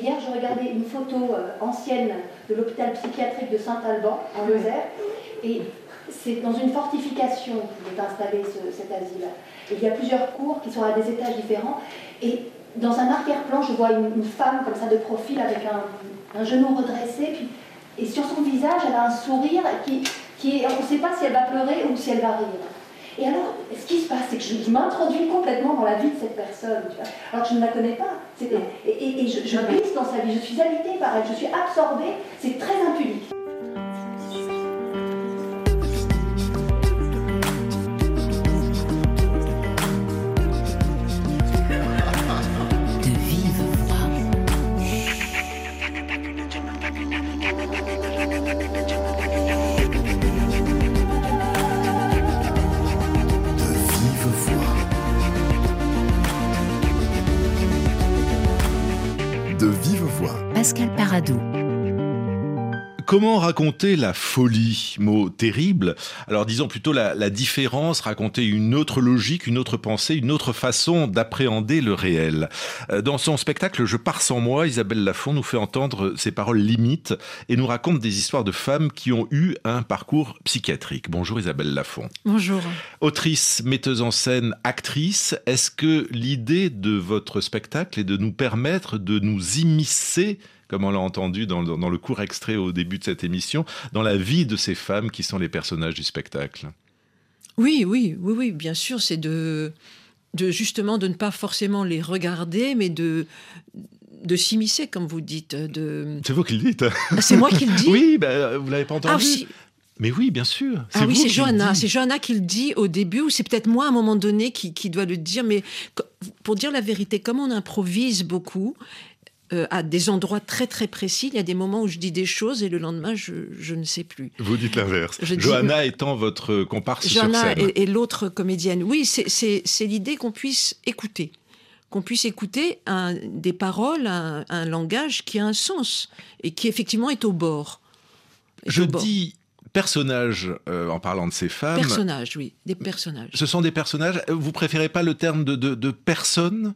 Hier, je regardais une photo euh, ancienne de l'hôpital psychiatrique de Saint-Alban, en Lozère, et c'est dans une fortification qu'il est installé cet asile. Et il y a plusieurs cours qui sont à des étages différents, et dans un arrière-plan, je vois une, femme comme ça de profil avec un, genou redressé, puis, et sur son visage, elle a un sourire qui, qui est, on ne sait pas si elle va pleurer ou si elle va rire. Et alors, ce qui se passe, c'est que je, m'introduis complètement dans la vie de cette personne, alors que je ne la connais pas. Et, et, je, je glisse dans sa vie, je suis habitée par elle, je suis absorbée, c'est très impudique. Pascal Paradou. Comment raconter la folie Mot terrible? Alors disons plutôt la, différence, raconter une autre logique, une autre pensée, une autre façon d'appréhender le réel. Euh, dans son spectacle Je pars sans moi, Isabelle Lafont nous fait entendre ses paroles limites et nous raconte des histoires de femmes qui ont eu un parcours psychiatrique. Bonjour Isabelle Lafont. Bonjour. Autrice, metteuse en scène, actrice, est-ce que l'idée de votre spectacle est de nous permettre de nous immiscer comme on l'a entendu dans, le court extrait au début de cette émission, dans la vie de ces femmes qui sont les personnages du spectacle. Oui, oui, oui, oui, bien sûr, c'est de, de justement de ne pas forcément les regarder, mais de de s'immiscer, comme vous dites. De... C'est vous qui le dites. Ah, c'est moi qui le dis. Oui, ben, vous l'avez pas entendu. Ah, mais oui, bien sûr. Ah oui, c'est Johanna. C'est Johanna qui le dit au début, ou c'est peut-être moi à un moment donné qui, qui doit le dire. Mais pour dire la vérité, comme on improvise beaucoup, euh, à des endroits très très précis. Il y a des moments où je dis des choses et le lendemain, je, ne sais plus. Vous dites l'inverse. Johanna étant votre comparse sur scène. Et, et l'autre comédienne. Oui, c'est l'idée qu'on puisse écouter qu'on puisse écouter un, des paroles, un, langage qui a un sens et qui effectivement est au bord. je dis personnages euh, en parlant de ces femmes. Personnages, oui, des personnages. Ce sont des personnages. Vous préférez pas le terme de, de, de personne?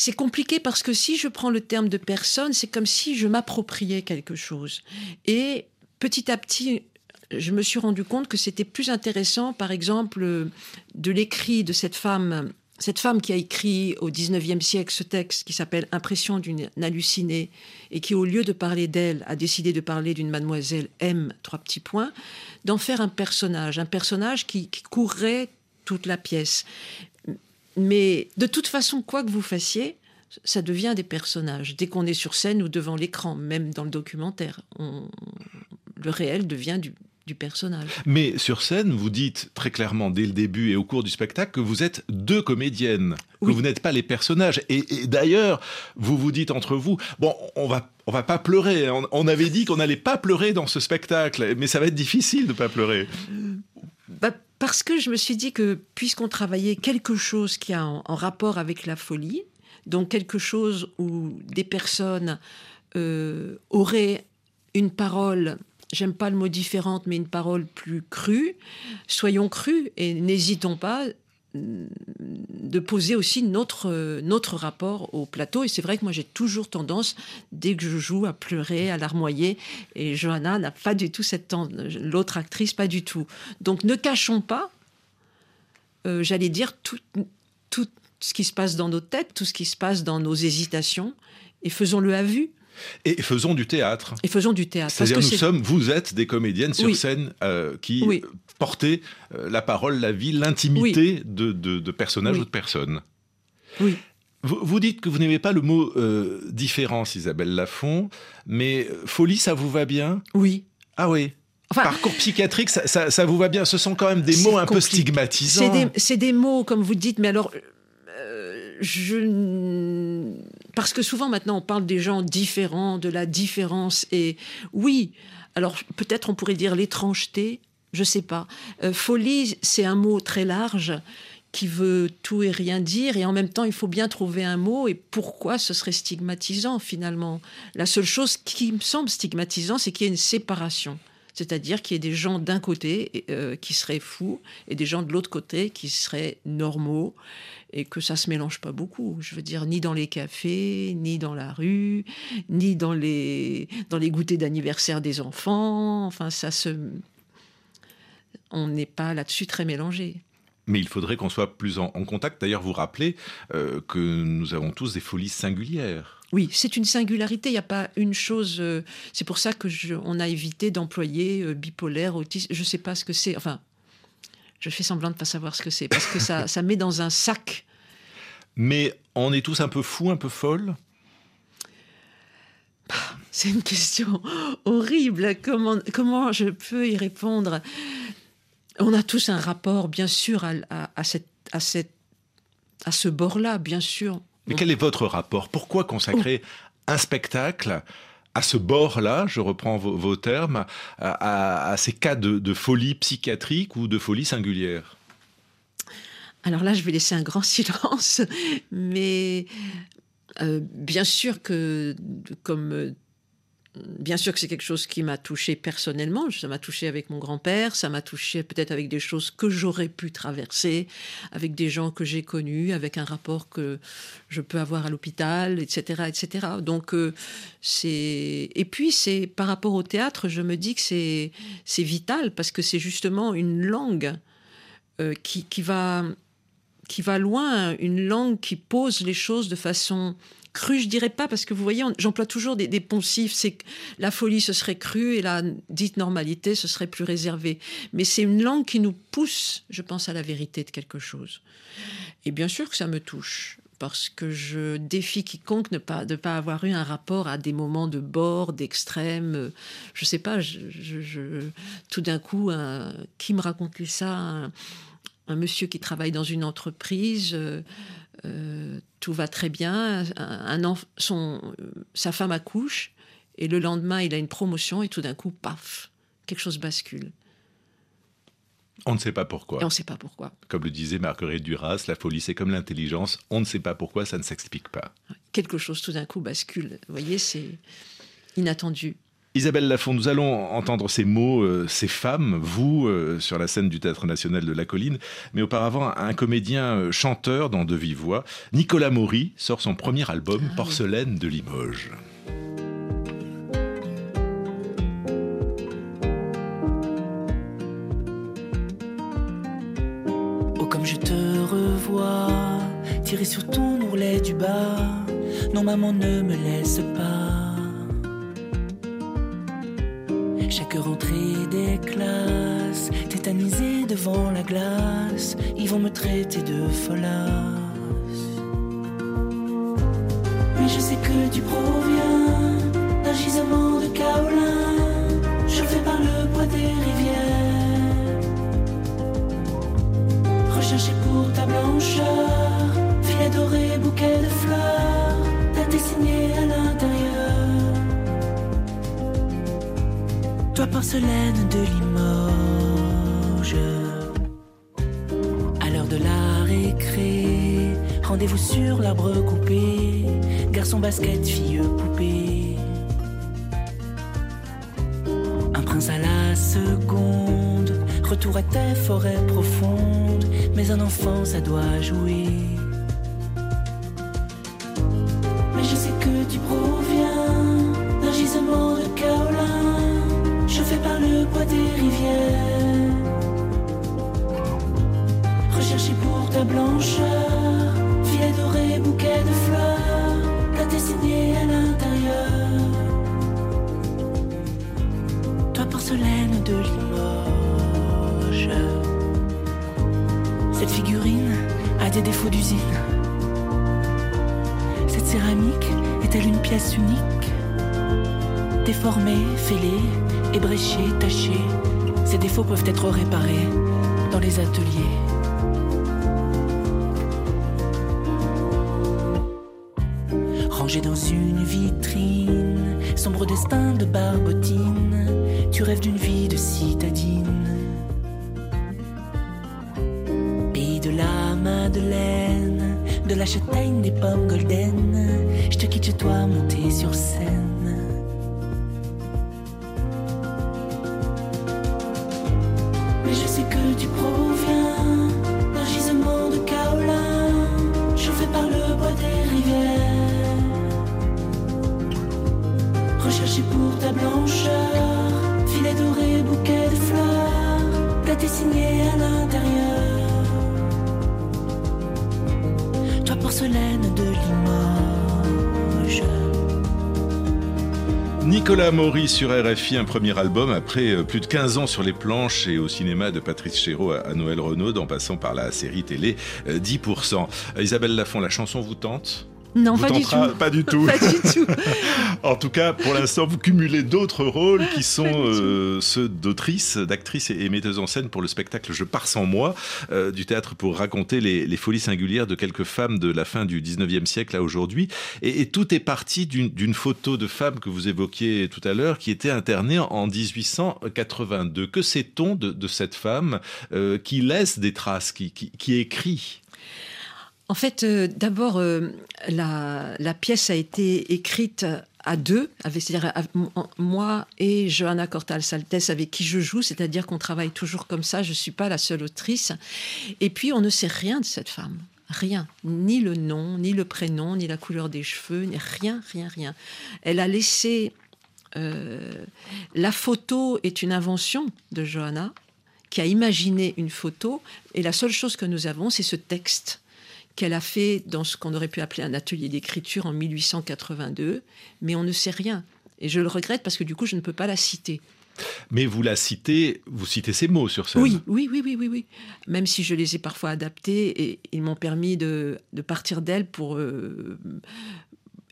C'est compliqué parce que si je prends le terme de personne, c'est comme si je m'appropriais quelque chose. Et petit à petit, je me suis rendu compte que c'était plus intéressant, par exemple, de l'écrit de cette femme, cette femme qui a écrit au 19e siècle ce texte qui s'appelle Impression d'une hallucinée et qui, au lieu de parler d'elle, a décidé de parler d'une mademoiselle M, trois petits points, d'en faire un personnage, un personnage qui, qui courrait toute la pièce. Mais de toute façon, quoi que vous fassiez, ça devient des personnages. Dès qu'on est sur scène ou devant l'écran, même dans le documentaire, le réel devient du, personnage. Mais sur scène, vous dites très clairement dès le début et au cours du spectacle que vous êtes deux comédiennes, que vous n'êtes pas les personnages. Et, d'ailleurs, vous vous dites entre vous, bon, on va on va pas pleurer. On, on avait dit qu'on n'allait pas pleurer dans ce spectacle, mais ça va être difficile de pas pleurer. Bah, parce que je me suis dit que puisqu'on travaillait quelque chose qui a en, rapport avec la folie, donc quelque chose où des personnes euh, auraient une parole, j'aime pas le mot différente, mais une parole plus crue, soyons crus et n'hésitons pas de poser aussi notre, notre rapport au plateau. Et c'est vrai que moi, j'ai toujours tendance, dès que je joue, à pleurer, à larmoyer. Et Johanna n'a pas du tout cette tendance, l'autre actrice, pas du tout. Donc ne cachons pas, euh, j'allais dire, tout, tout ce qui se passe dans nos têtes, tout ce qui se passe dans nos hésitations, et faisons-le à vue. Et faisons du théâtre. Et faisons du théâtre. C'est-à-dire, nous sommes, vous êtes des comédiennes sur scène euh, qui portez euh, la parole, la vie, l'intimité de, personnages ou de personnes. Oui. Vous, dites que vous n'aimez pas le mot euh, différence, Isabelle Lafont, mais folie, ça vous va bien? Oui. Ah oui. Parcours psychiatrique, ça, vous va bien? Ce sont quand même des mots un peu stigmatisants. C'est des, mots, comme vous dites, mais alors je parce que souvent maintenant on parle des gens différents, de la différence et oui, alors peut-être on pourrait dire l'étrangeté, je sais pas. Euh, folie, c'est un mot très large qui veut tout et rien dire et en même temps il faut bien trouver un mot et pourquoi ce serait stigmatisant finalement? La seule chose qui me semble stigmatisant, c'est qu'il y a une séparation. C'est-à-dire qu'il y ait des gens d'un côté euh, qui seraient fous et des gens de l'autre côté qui seraient normaux et que ça se mélange pas beaucoup. Je veux dire, ni dans les cafés, ni dans la rue, ni dans les, dans les goûters d'anniversaire des enfants. Enfin, ça se. On n'est pas là-dessus très mélangé. Mais il faudrait qu'on soit plus en, contact. D'ailleurs, vous rappelez euh, que nous avons tous des folies singulières. Oui, c'est une singularité. Il n'y a pas une chose. Euh, c'est pour ça que on a évité d'employer euh, bipolaire, autiste. Je ne sais pas ce que c'est. Enfin, je fais semblant de ne pas savoir ce que c'est parce que ça, ça met dans un sac. Mais on est tous un peu fous, un peu folles? C'est une question horrible. Comment, comment je peux y répondre? On a tous un rapport, bien sûr, à, cette, à, cette, à ce bord-là, bien sûr. Mais quel est votre rapport? Pourquoi consacrer un spectacle à ce bord-là, je reprends vos, termes, à, ces cas de, folie psychiatrique ou de folie singulière? Alors là, je vais laisser un grand silence, mais euh, bien sûr que, comme bien sûr que c'est quelque chose qui m'a touché personnellement. Ça m'a touché avec mon grand-père, ça m'a touché peut-être avec des choses que j'aurais pu traverser, avec des gens que j'ai connus, avec un rapport que je peux avoir à l'hôpital, etc., etc. Donc euh, c'est et puis c'est par rapport au théâtre, je me dis que c'est c'est vital parce que c'est justement une langue euh, qui, qui va qui va loin, une langue qui pose les choses de façon Cru, je dirais pas, parce que vous voyez, j'emploie toujours des, poncifs. C'est la folie, ce serait cru, et la dite normalité, ce serait plus réservé. Mais c'est une langue qui nous pousse, je pense, à la vérité de quelque chose. Et bien sûr que ça me touche, parce que je défie quiconque ne pas, de avoir eu un rapport à des moments de bord, d'extrême. Je sais pas, je, tout d'un coup, qui me racontait ça un, monsieur qui travaille dans une entreprise. Euh, euh, tout va très bien, un, son, sa femme accouche, et le lendemain, il a une promotion, et tout d'un coup, paf, quelque chose bascule. On ne sait pas pourquoi. Et on ne sait pas pourquoi. Comme le disait Marguerite Duras, la folie, c'est comme l'intelligence. On ne sait pas pourquoi, ça ne s'explique pas. Quelque chose tout d'un coup bascule. Vous voyez, c'est inattendu. Isabelle Lafont, nous allons entendre ces mots, euh, ces femmes, vous, euh, sur la scène du Théâtre National de la Colline, mais auparavant un comédien euh, chanteur dans De Vive Voix, Nicolas Maury, sort son premier album, ah Porcelaine de Limoges. Oh comme je te revois, tiré sur ton ourlet du bas, non maman ne me laisse pas Chaque rentrée des classes, tétanisée devant la glace, ils vont me traiter de folasse. Mais je sais que tu proviens d'un gisement de kaolin, chauffé par le poids des rivières. Recherché pour ta blancheur, filet doré, bouquet de fleurs, t'as dessiné à l'intérieur. Porcelaine de Limoges. À l'heure de la récré, rendez-vous sur l'arbre coupé, garçon basket, fille poupée. Un prince à la seconde, retour à tes forêts profondes, mais un enfant ça doit jouer. Cette figurine a des défauts d'usine. Cette céramique est-elle une pièce unique? Déformée, fêlée, ébréchés, tachés. Ces défauts peuvent être réparés dans les ateliers. Rangé dans une vitrine, sombre destin de barbotine, tu rêves d'une vie de citadine. Pays de la Madeleine, de la châtaigne des pommes golden. Je te quitte chez toi, monter sur scène. Mais je sais que tu proviens d'un gisement de kaolin, chauffé par le bois des rivières. Recherché pour ta blancheur filet doré, bouquet de fleurs, t'as signé à l'intérieur. Toi porcelaine de Limoges. Nicolas Maury sur RFI, un premier album après euh, plus de 15 ans sur les planches et au cinéma de Patrice Chéreau à Noël Renaud, en passant par la série télé 10%. Euh, Isabelle Lafont, la chanson vous tente? Non, pas du, pas du tout. Pas du tout. en tout cas, pour l'instant, vous cumulez d'autres rôles qui sont euh, ceux d'autrice, d'actrice et, metteuse en scène pour le spectacle Je pars sans moi euh, du théâtre pour raconter les, folies singulières de quelques femmes de la fin du 19e siècle à aujourd'hui. Et, tout est parti d'une photo de femme que vous évoquiez tout à l'heure qui était internée en 1882. Que sait-on de, cette femme euh, qui laisse des traces, qui, qui écrit? En fait, euh, d'abord, euh, la, pièce a été écrite à deux, c'est-à-dire moi et Johanna Cortal Saltes avec qui je joue, c'est-à-dire qu'on travaille toujours comme ça, je ne suis pas la seule autrice. Et puis, on ne sait rien de cette femme. Rien, ni le nom, ni le prénom, ni la couleur des cheveux, rien, rien, rien. Elle a laissé. Euh, la photo est une invention de Johanna, qui a imaginé une photo, et la seule chose que nous avons, c'est ce texte qu'elle a fait dans ce qu'on aurait pu appeler un atelier d'écriture en 1882, mais on ne sait rien. Et je le regrette parce que du coup, je ne peux pas la citer. Mais vous la citez, vous citez ces mots sur scène. Oui, oui, oui, oui, oui, oui. Même si je les ai parfois adaptés et ils m'ont permis de, partir d'elle pour euh,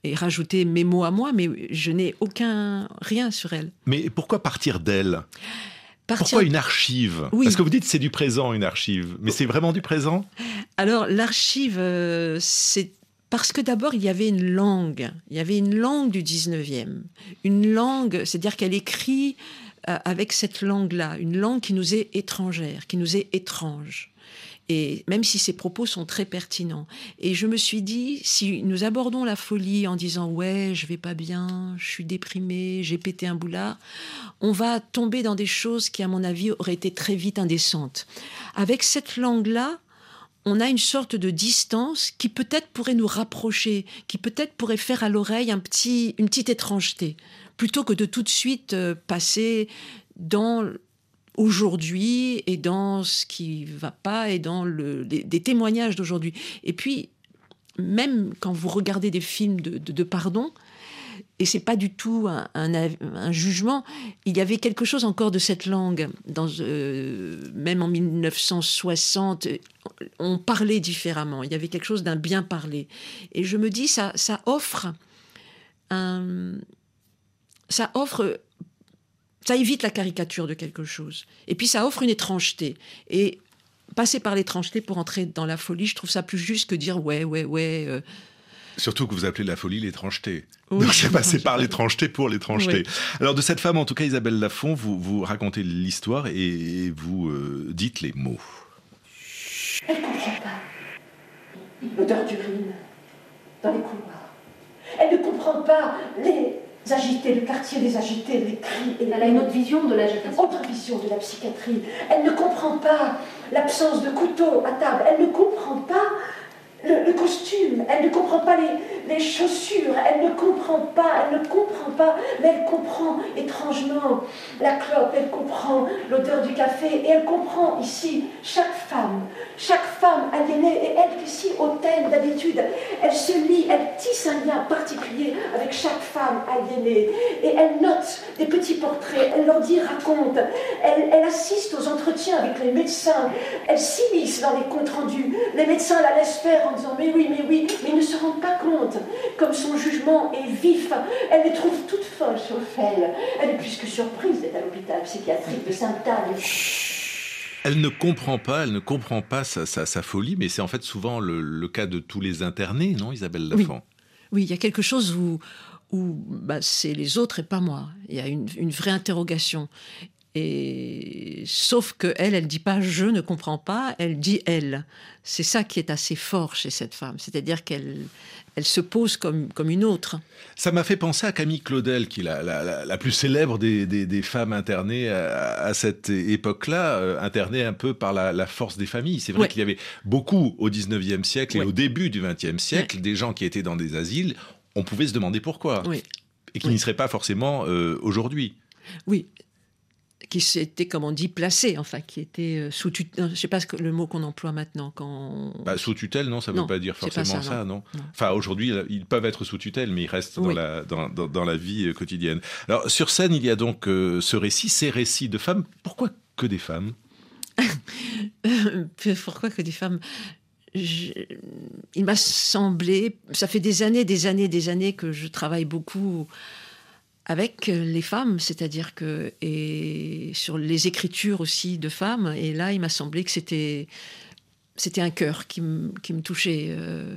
et rajouter mes mots à moi, mais je n'ai aucun rien sur elle. Mais pourquoi partir d'elle? Pourquoi une archive? Parce que vous dites c'est du présent, une archive. Mais c'est vraiment du présent? Alors, l'archive, euh, c'est parce que d'abord, il y avait une langue. Il y avait une langue du 19e. Une langue, c'est-à-dire qu'elle écrit euh, avec cette langue-là. Une langue qui nous est étrangère, qui nous est étrange et même si ses propos sont très pertinents. Et je me suis dit, si nous abordons la folie en disant ouais, je vais pas bien, je suis déprimé, j'ai pété un boulard, on va tomber dans des choses qui, à mon avis, auraient été très vite indécentes. Avec cette langue-là, on a une sorte de distance qui peut-être pourrait nous rapprocher, qui peut-être pourrait faire à l'oreille un petit, une petite étrangeté, plutôt que de tout de suite euh, passer dans aujourd'hui et dans ce qui va pas et dans le, des, témoignages d'aujourd'hui. Et puis, même quand vous regardez des films de, pardon, et c'est pas du tout un, jugement. Il y avait quelque chose encore de cette langue. Dans, euh, même en 1960, on parlait différemment. Il y avait quelque chose d'un bien parlé. Et je me dis, ça, ça offre un, ça offre ça évite la caricature de quelque chose. Et puis ça offre une étrangeté. Et passer par l'étrangeté pour entrer dans la folie, je trouve ça plus juste que dire ouais, ouais, ouais. Euh. Surtout que vous appelez la folie l'étrangeté. Donc c'est passer par l'étrangeté pour l'étrangeté. Alors de cette femme, en tout cas Isabelle Lafont, vous, vous racontez l'histoire et vous euh, dites les mots. Elle ne comprend pas l'odeur d'urine dans les couloirs. Elle ne comprend pas les agités, le quartier des agités, les cris. Et Elle a une autre vision de l'agitation. Autre vision de la psychiatrie. Elle ne comprend pas l'absence de couteau à table. Elle ne comprend pas le, costume, elle ne comprend pas les, chaussures, elle ne comprend pas, elle ne comprend pas, mais elle comprend étrangement la clope, elle comprend l'odeur du café, et elle comprend ici chaque femme, chaque femme aliénée, et elle qui si hautaine d'habitude, elle se lie, elle tisse un lien particulier avec chaque femme aliénée, et elle note des petits portraits, elle leur dit, raconte, elle, elle assiste aux entretiens avec les médecins, elle s'immisce dans les comptes rendus, les médecins la laissent faire en disant mais oui, mais oui, mais ils ne se rendent pas compte. Comme son jugement est vif, elle les trouve toutes folles sur elle. Elle est plus que surprise d'être à l'hôpital psychiatrique de Sainte-Anne. Elle ne comprend pas, elle ne comprend pas sa, sa, folie, mais c'est en fait souvent le, cas de tous les internés, non, Isabelle Lafont? Oui. il y a quelque chose où, où bah, c'est les autres et pas moi. Il y a une, une vraie interrogation. Et sauf que elle, elle dit pas je ne comprends pas, elle dit elle. C'est ça qui est assez fort chez cette femme, c'est-à-dire qu'elle elle se pose comme, comme une autre. Ça m'a fait penser à Camille Claudel, qui est la, la, plus célèbre des, des, femmes internées à, cette époque-là, euh, internées un peu par la, force des familles. C'est vrai qu'il y avait beaucoup au 19e siècle et au début du 20e siècle des gens qui étaient dans des asiles. On pouvait se demander pourquoi. Oui. et qui n'y serait pas forcément euh, aujourd'hui. Oui, qui s'était, comme on dit, placé, enfin, qui était euh, sous tutelle. Je ne sais pas le mot qu'on emploie maintenant. Quand bah, sous tutelle, non, ça ne veut pas dire forcément ça, non. Enfin, aujourd'hui, ils peuvent être sous tutelle, mais ils restent dans, la, dans, dans, la vie euh, quotidienne. Alors, sur scène, il y a donc ce récit, ces récits de femmes. Pourquoi que des femmes? Pourquoi que des femmes? Il m'a semblé, ça fait des années, des années, des années que je travaille beaucoup avec les femmes, c'est-à-dire que et sur les écritures aussi de femmes. Et là, il m'a semblé que c'était c'était un cœur qui, me, qui me touchait, euh,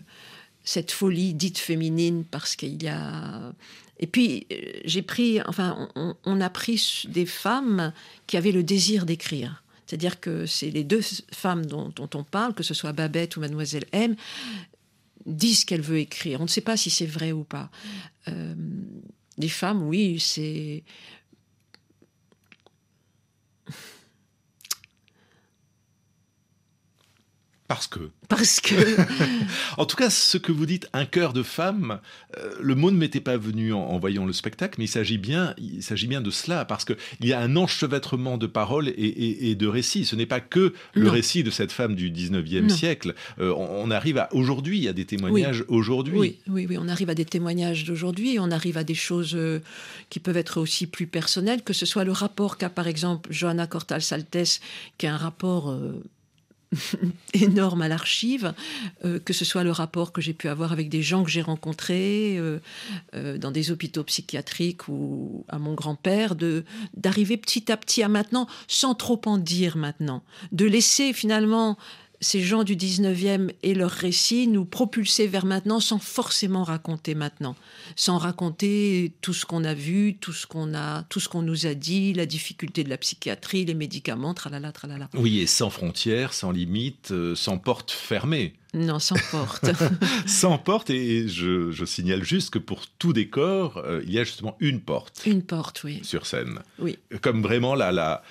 cette folie dite féminine, parce qu'il y a et puis j'ai pris, enfin, on, on, a pris des femmes qui avaient le désir d'écrire. C'est-à-dire que c'est les deux femmes dont, on parle, que ce soit Babette ou Mademoiselle M, disent qu'elle veut écrire. On ne sait pas si c'est vrai ou pas. Euh, les femmes, oui, c'est Parce que. Parce que. en tout cas, ce que vous dites, un cœur de femme, euh, le mot ne m'était pas venu en, voyant le spectacle, mais il s'agit bien, il s'agit bien de cela, parce qu'il y a un enchevêtrement de paroles et, de récits. Ce n'est pas que le récit de cette femme du 19e siècle. Euh, on, arrive à aujourd'hui, il y a des témoignages aujourd'hui. Oui, oui, oui, on arrive à des témoignages d'aujourd'hui, on arrive à des choses euh, qui peuvent être aussi plus personnelles, que ce soit le rapport qu'a par exemple Johanna Cortal-Saltes, qui a un rapport énorme à l'archive, euh, que ce soit le rapport que j'ai pu avoir avec des gens que j'ai rencontrés euh, euh, dans des hôpitaux psychiatriques ou à mon grand-père, d'arriver petit à petit à maintenant, sans trop en dire maintenant, de laisser finalement ces gens du 19e et leurs récits nous propulser vers maintenant sans forcément raconter maintenant, sans raconter tout ce qu'on a vu, tout ce qu'on a, tout ce qu'on nous a dit, la difficulté de la psychiatrie, les médicaments, tralala, tralala. Oui, et sans frontières, sans limites, euh, sans porte fermée. Non, sans porte. sans porte, et je, signale juste que pour tout décor, euh, il y a justement une porte. Une porte, oui. Sur scène. Oui. Comme vraiment la, la,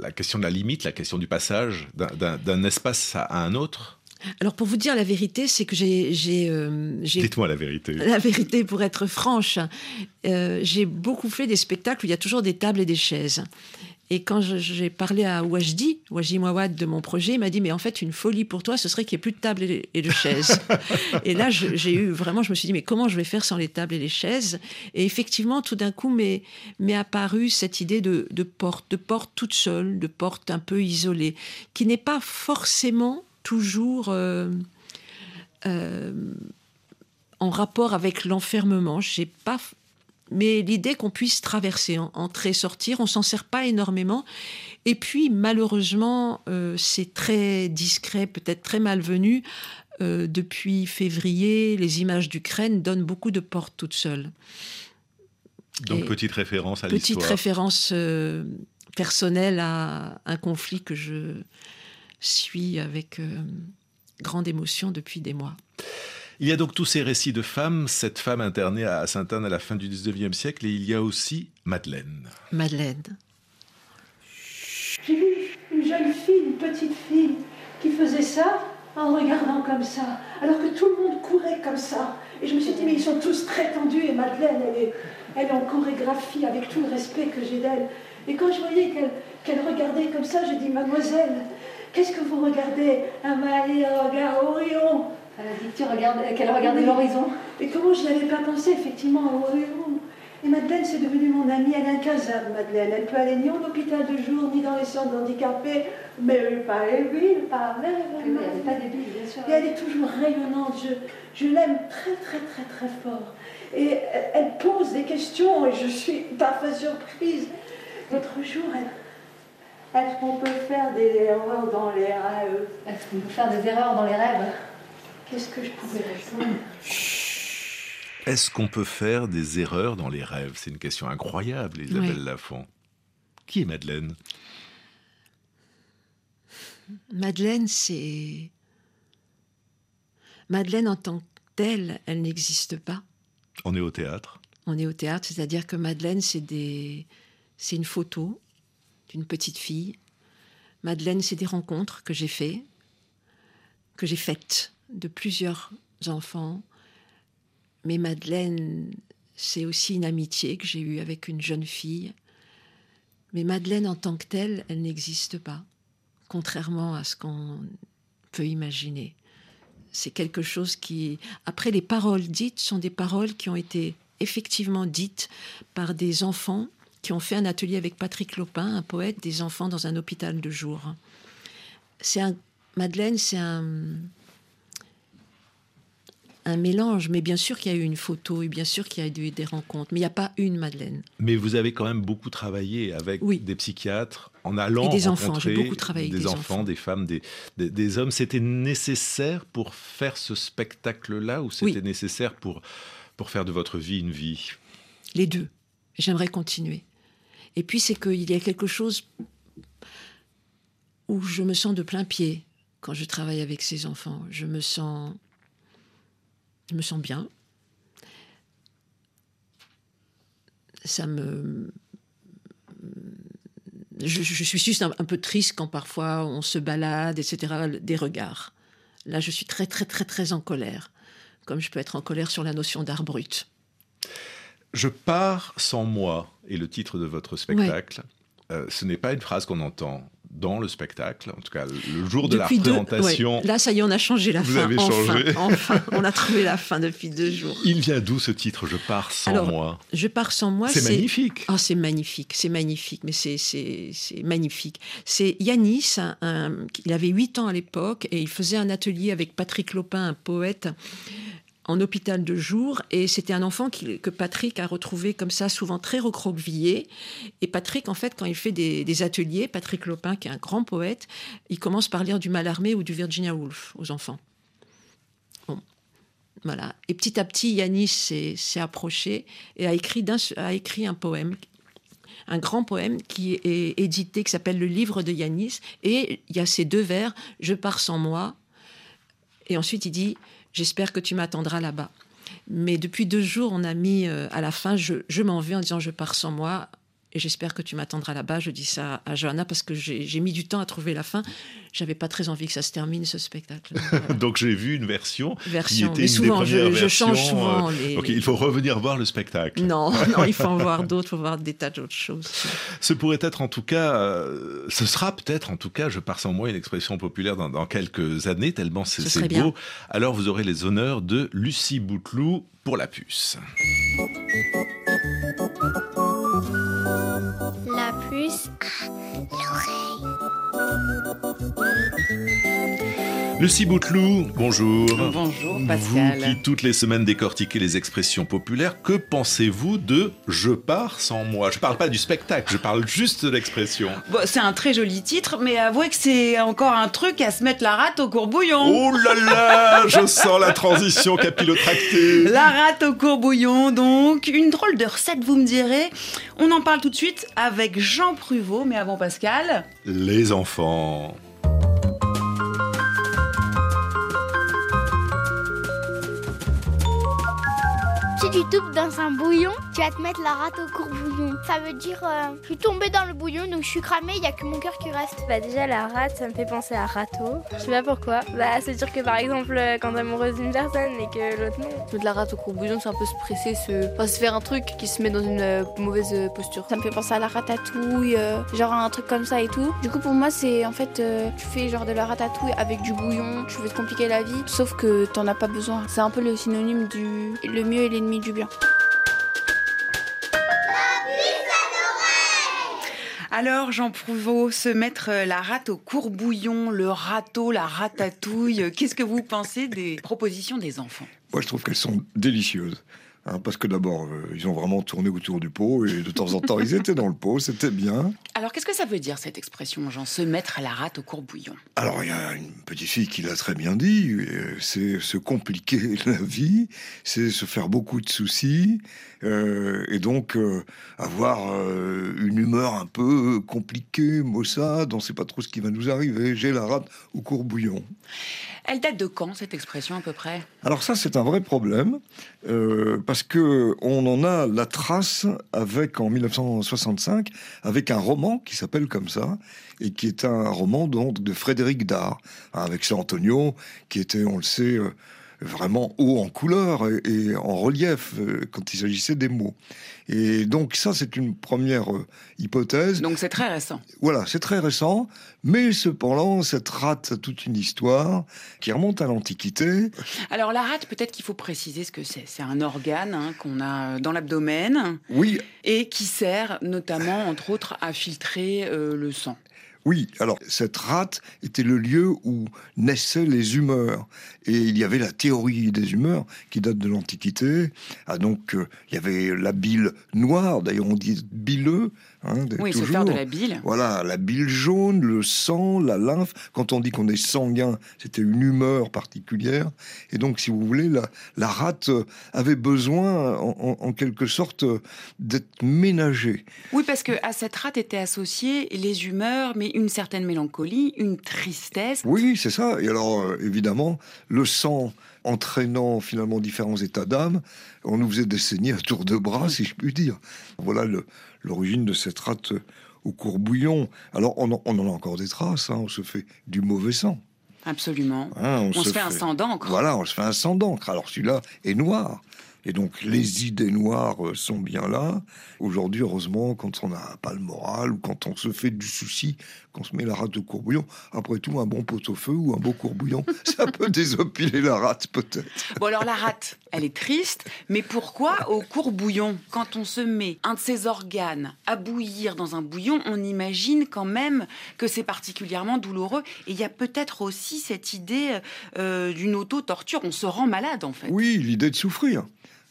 la question de la limite, la question du passage d'un espace à un autre alors pour vous dire la vérité, c'est que j'ai... Euh, Dites-moi la vérité. La vérité, pour être franche, euh, j'ai beaucoup fait des spectacles où il y a toujours des tables et des chaises. Et quand j'ai parlé à Wajdi, Wajdi Mouawad de mon projet, il m'a dit, mais en fait, une folie pour toi, ce serait qu'il n'y ait plus de tables et de chaises. et là, j'ai eu vraiment, je me suis dit, mais comment je vais faire sans les tables et les chaises? Et effectivement, tout d'un coup, m'est apparue cette idée de, porte, de porte toute seule, de porte un peu isolée, qui n'est pas forcément toujours... Euh, euh, en rapport avec l'enfermement. J'ai pas mais l'idée qu'on puisse traverser, entrer, sortir, on s'en sert pas énormément. Et puis, malheureusement, euh, c'est très discret, peut-être très malvenu. Euh, depuis février, les images d'Ukraine donnent beaucoup de portes toutes seules. Donc, petite référence à l'histoire. Petite référence euh, personnelle à un conflit que je suis avec grande émotion depuis des mois. Il y a donc tous ces récits de femmes, cette femme internée à Sainte-Anne à la fin du 19e siècle, et il y a aussi Madeleine. Madeleine. J'ai vu une jeune fille, une petite fille, qui faisait ça en regardant comme ça, alors que tout le monde courait comme ça. Et je me suis dit, mais ils sont tous très tendus, et Madeleine, elle est, elle est en chorégraphie avec tout le respect que j'ai d'elle. Et quand je voyais qu'elle regardait comme ça, j'ai dit, mademoiselle, qu'est-ce que vous regardez? Un mal regard au rayon elle a dit tu qu'elle regardait l'horizon. Et comment je n'avais pas pensé effectivement au horizon Et Madeleine, c'est devenue mon amie, elle est incasable, Madeleine. Elle peut aller ni en hôpital de jour, ni dans les centres handicapés, mais elle n'est pas débile, pas même. elle n'est pas débile, bien sûr. Et elle est toujours rayonnante. Je, je l'aime très, très, très, très fort. Et elle pose des questions et je suis parfois surprise. L'autre jour, elle, est-ce qu'on peut faire des erreurs dans les rêves? Est-ce qu'on peut faire des erreurs dans les rêves? Qu'est-ce que je pouvais répondre Est-ce qu'on peut faire des erreurs dans les rêves? C'est une question incroyable, Isabelle Lafont. Qui est Madeleine? Madeleine, c'est. Madeleine en tant que telle, elle n'existe pas. On est au théâtre On est au théâtre, c'est-à-dire que Madeleine, c'est des... c'est une photo d'une petite fille. Madeleine, c'est des rencontres que j'ai faites, que j'ai faites de plusieurs enfants. Mais Madeleine, c'est aussi une amitié que j'ai eue avec une jeune fille. Mais Madeleine en tant que telle, elle n'existe pas, contrairement à ce qu'on peut imaginer. C'est quelque chose qui, après les paroles dites, sont des paroles qui ont été effectivement dites par des enfants qui ont fait un atelier avec Patrick Lopin, un poète des enfants dans un hôpital de jour. C'est Madeleine, c'est un, un mélange. Mais bien sûr qu'il y a eu une photo et bien sûr qu'il y a eu des rencontres. Mais il n'y a pas une Madeleine. Mais vous avez quand même beaucoup travaillé avec des psychiatres en allant et des enfants. J'ai beaucoup travaillé des, avec des enfants, des femmes, des, des, hommes. C'était nécessaire pour faire ce spectacle-là ou c'était nécessaire pour, pour faire de votre vie une vie? Les deux. J'aimerais continuer. Et puis c'est qu'il y a quelque chose où je me sens de plein pied quand je travaille avec ces enfants. Je me sens je me sens bien. Ça me. Je, suis juste un, peu triste quand parfois on se balade, etc., des regards. Là, je suis très, très, très, très en colère, comme je peux être en colère sur la notion d'art brut. Je pars sans moi, et le titre de votre spectacle, euh, ce n'est pas une phrase qu'on entend dans le spectacle, en tout cas le jour de la représentation. Là, ça y est, on a changé la vous fin. Avez changé. Enfin, on a trouvé la fin depuis deux jours. Il vient d'où ce titre Je pars sans moi? Je pars sans moi. C'est magnifique. Oh, c'est magnifique, c'est magnifique, mais c'est magnifique. C'est Yanis, il avait 8 ans à l'époque et il faisait un atelier avec Patrick Lopin, un poète en hôpital de jour et c'était un enfant que Patrick a retrouvé comme ça, souvent très recroquevillé. Et Patrick, en fait, quand il fait des, ateliers, Patrick Lopin, qui est un grand poète, il commence par lire du Mallarmé ou du Virginia Woolf aux enfants. Bon, voilà. Et petit à petit, Yanis s'est approché et a écrit, a écrit un poème un grand poème qui est édité, qui s'appelle Le livre de Yanis. Et il y a ces deux vers, Je pars sans moi. Et ensuite, il dit J'espère que tu m'attendras là-bas. Mais depuis deux jours, on a mis euh, à la fin, je, je m'en vais en disant je pars sans moi et j'espère que tu m'attendras là-bas. Je dis ça à Johanna parce que j'ai mis du temps à trouver la fin. J'avais pas très envie que ça se termine ce spectacle. Donc j'ai vu une version, version. qui était mais souvent, je, je, change souvent. Euh, il faut revenir voir le spectacle. Non, non il faut en voir d'autres, il faut voir des tas d'autres choses. Ce pourrait être en tout cas, euh, ce sera peut-être en tout cas, je pars sans moi, une expression populaire dans, dans quelques années, tellement c'est beau. Bien. Alors vous aurez les honneurs de Lucie Bouteloup pour la puce. La puce l'oreille. Lucie Bouteloup, bonjour. Bonjour Pascal. Vous qui toutes les semaines décortiquez les expressions populaires, que pensez-vous de Je pars sans moi Je parle pas du spectacle, je parle juste de l'expression. Bon, c'est un très joli titre, mais avouez que c'est encore un truc à se mettre la rate au courbouillon. Oh là là Je sens la transition capillotractée. La rate au courbouillon, donc. Une drôle de recette, vous me direz. On en parle tout de suite avec Jean Pruvot, mais avant Pascal. Les enfants. Tu tombes dans un bouillon, tu vas te mettre la rate au courbouillon. Ça veut dire, euh, je suis tombée dans le bouillon, donc je suis cramée, il n'y a que mon cœur qui reste. Bah déjà, la rate, ça me fait penser à râteau. Je sais pas pourquoi. Bah, c'est sûr que par exemple, euh, quand t'es amoureuse d'une personne et que l'autre non. Mettre la rate au courbouillon, c'est un peu se presser, se... Enfin, se faire un truc qui se met dans une euh, mauvaise posture. Ça me fait penser à la ratatouille, genre un truc comme ça et tout. Du coup, pour moi, c'est en fait, tu fais genre de la ratatouille avec du bouillon, tu veux te compliquer la vie, sauf que t'en as pas besoin. C'est un peu le synonyme du le mieux est l'ennemi du bien. Alors, Jean Prouveau, se mettre la rate au courbouillon, le râteau, la ratatouille, qu'est-ce que vous pensez des propositions des enfants? Moi, je trouve qu'elles sont délicieuses. Hein, parce que d'abord, euh, ils ont vraiment tourné autour du pot et de temps en temps, ils étaient dans le pot, c'était bien. Alors, qu'est-ce que ça veut dire cette expression, Jean, se mettre à la rate au courbouillon? Alors, il y a une petite fille qui l'a très bien dit euh, c'est se compliquer la vie, c'est se faire beaucoup de soucis, euh, et donc avoir une humeur un peu compliquée, maussade, on ne sait pas trop ce qui va nous arriver. J'ai la rate au courbouillon. Elle date de quand cette expression à peu près? Alors ça c'est un vrai problème euh, parce que on en a la trace avec en 1965 avec un roman qui s'appelle comme ça et qui est un roman de Frédéric Dard avec Saint Antonio qui était on le sait euh, vraiment haut en couleur et, en relief euh, quand il s'agissait des mots. Et donc ça, c'est une première euh, hypothèse. Donc c'est très récent. Voilà, c'est très récent, mais cependant, cette rate a toute une histoire qui remonte à l'Antiquité. Alors la rate, peut-être qu'il faut préciser ce que c'est. C'est un organe hein, qu'on a dans l'abdomen. Oui. Et qui sert notamment, entre autres, à filtrer euh, le sang. Oui, alors cette rate était le lieu où naissaient les humeurs. Et il y avait la théorie des humeurs qui date de l'Antiquité. Ah, donc, euh, il y avait la bile noire, d'ailleurs on dit bileux, Hein, oui, toujours. se faire de la bile. Voilà, la bile jaune, le sang, la lymphe. Quand on dit qu'on est sanguin, c'était une humeur particulière. Et donc, si vous voulez, la, la rate avait besoin, en, quelque sorte, d'être ménagée. Oui, parce que à cette rate étaient associées les humeurs, mais une certaine mélancolie, une tristesse. Oui, c'est ça. Et alors, euh, évidemment, le sang entraînant finalement différents états d'âme, on nous faisait des saignées à tour de bras, si je puis dire. Voilà le, l'origine de cette rate au courbouillon. Alors, on, en a encore des traces, hein. on se fait du mauvais sang. Absolument. Hein, on, se, fait, un sang d'encre. Voilà, on se fait un sang d'encre. Alors celui-là est noir. Et donc les idées noires euh, sont bien là. Aujourd'hui, heureusement, quand on n'a pas le moral ou quand on se fait du souci, qu'on se met la rate au courbouillon, après tout, un bon pot-au-feu ou un beau courbouillon, ça peut désopiler la rate peut-être. Bon alors la rate, elle est triste, mais pourquoi au courbouillon Quand on se met un de ses organes à bouillir dans un bouillon, on imagine quand même que c'est particulièrement douloureux. Et il y a peut-être aussi cette idée euh, d'une auto-torture. On se rend malade en fait. Oui, l'idée de souffrir.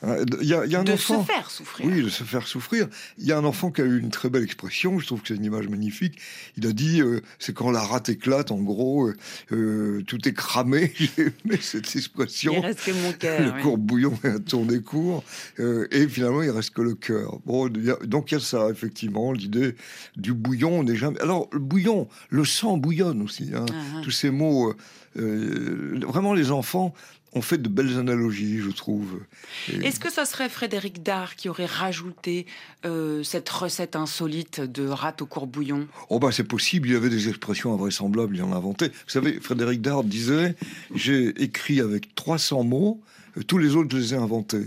Euh, il y a, un de enfant, se faire souffrir. Oui, de se faire souffrir. Il y a un enfant qui a eu une très belle expression, je trouve que c'est une image magnifique. Il a dit euh, c'est quand la rate éclate, en gros, euh, tout est cramé. J'ai cette expression. Il reste que mon cœur. Le courbouillon est un tourné court. et finalement, il reste que le cœur. Bon, donc il y a ça, effectivement, l'idée du bouillon. On jamais... Alors, le bouillon, le sang bouillonne aussi. Hein. Ah, ah. Tous ces mots. vraiment, les enfants on fait de belles analogies, je trouve. Est-ce que ça serait Frédéric Dard qui aurait rajouté euh, cette recette insolite de rate au courbouillon? Oh bah c'est possible, il y avait des expressions invraisemblables, il en inventait. Vous savez, Frédéric Dard disait, j'ai écrit avec 300 mots, tous les autres, je les ai inventés.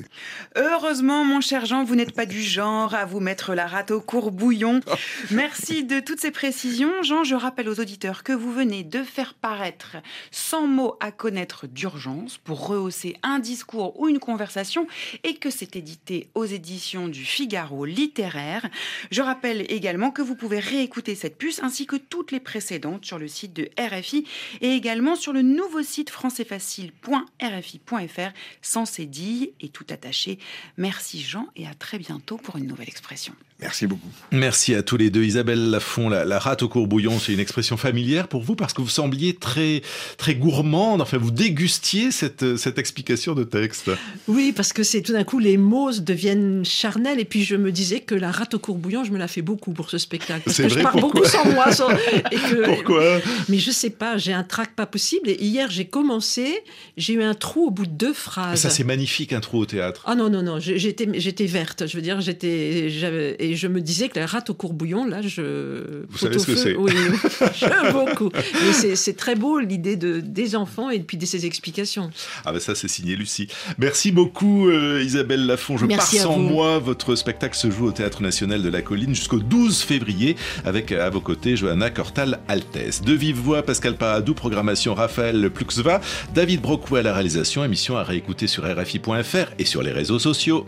Heureusement, mon cher Jean, vous n'êtes pas du genre à vous mettre la rate au courbouillon. Merci de toutes ces précisions. Jean, je rappelle aux auditeurs que vous venez de faire paraître 100 mots à connaître d'urgence pour rehausser un discours ou une conversation et que c'est édité aux éditions du Figaro littéraire. Je rappelle également que vous pouvez réécouter cette puce ainsi que toutes les précédentes sur le site de RFI et également sur le nouveau site françaisfacile.rfi.fr sans cédille et tout attaché. Merci Jean et à très bientôt pour une nouvelle expression. Merci beaucoup. Merci à tous les deux. Isabelle Lafont, la, rate au courbouillon, c'est une expression familière pour vous parce que vous sembliez très, très gourmande. Enfin, vous dégustiez cette, cette explication de texte. Oui, parce que c'est tout d'un coup, les mots deviennent charnels. Et puis, je me disais que la rate au courbouillon, je me la fais beaucoup pour ce spectacle. Parce que je parle beaucoup sans moi. pourquoi? Mais je sais pas, j'ai un trac pas possible. Et hier, j'ai commencé, j'ai eu un trou au bout de deux phrases. Ça, c'est magnifique, un trou au théâtre. Ah non, non, non, j'étais, j'étais verte. Je veux dire, j'étais, et je me disais que la rate au courbouillon, là, je. Vous savez ce que c'est Oui, j'aime beaucoup. Mais c'est très beau l'idée de, des enfants et puis de ces explications. Ah ben ça, c'est signé Lucie. Merci beaucoup euh, Isabelle Lafont. Je pars sans moi. Votre spectacle se joue au Théâtre National de la Colline jusqu'au 12 février avec à vos côtés Johanna Cortal Altesse. De vive voix, Pascal Paradou, programmation Raphaël Pluxva, David Brocou à la réalisation, émission à réécouter sur RFI.fr et sur les réseaux sociaux.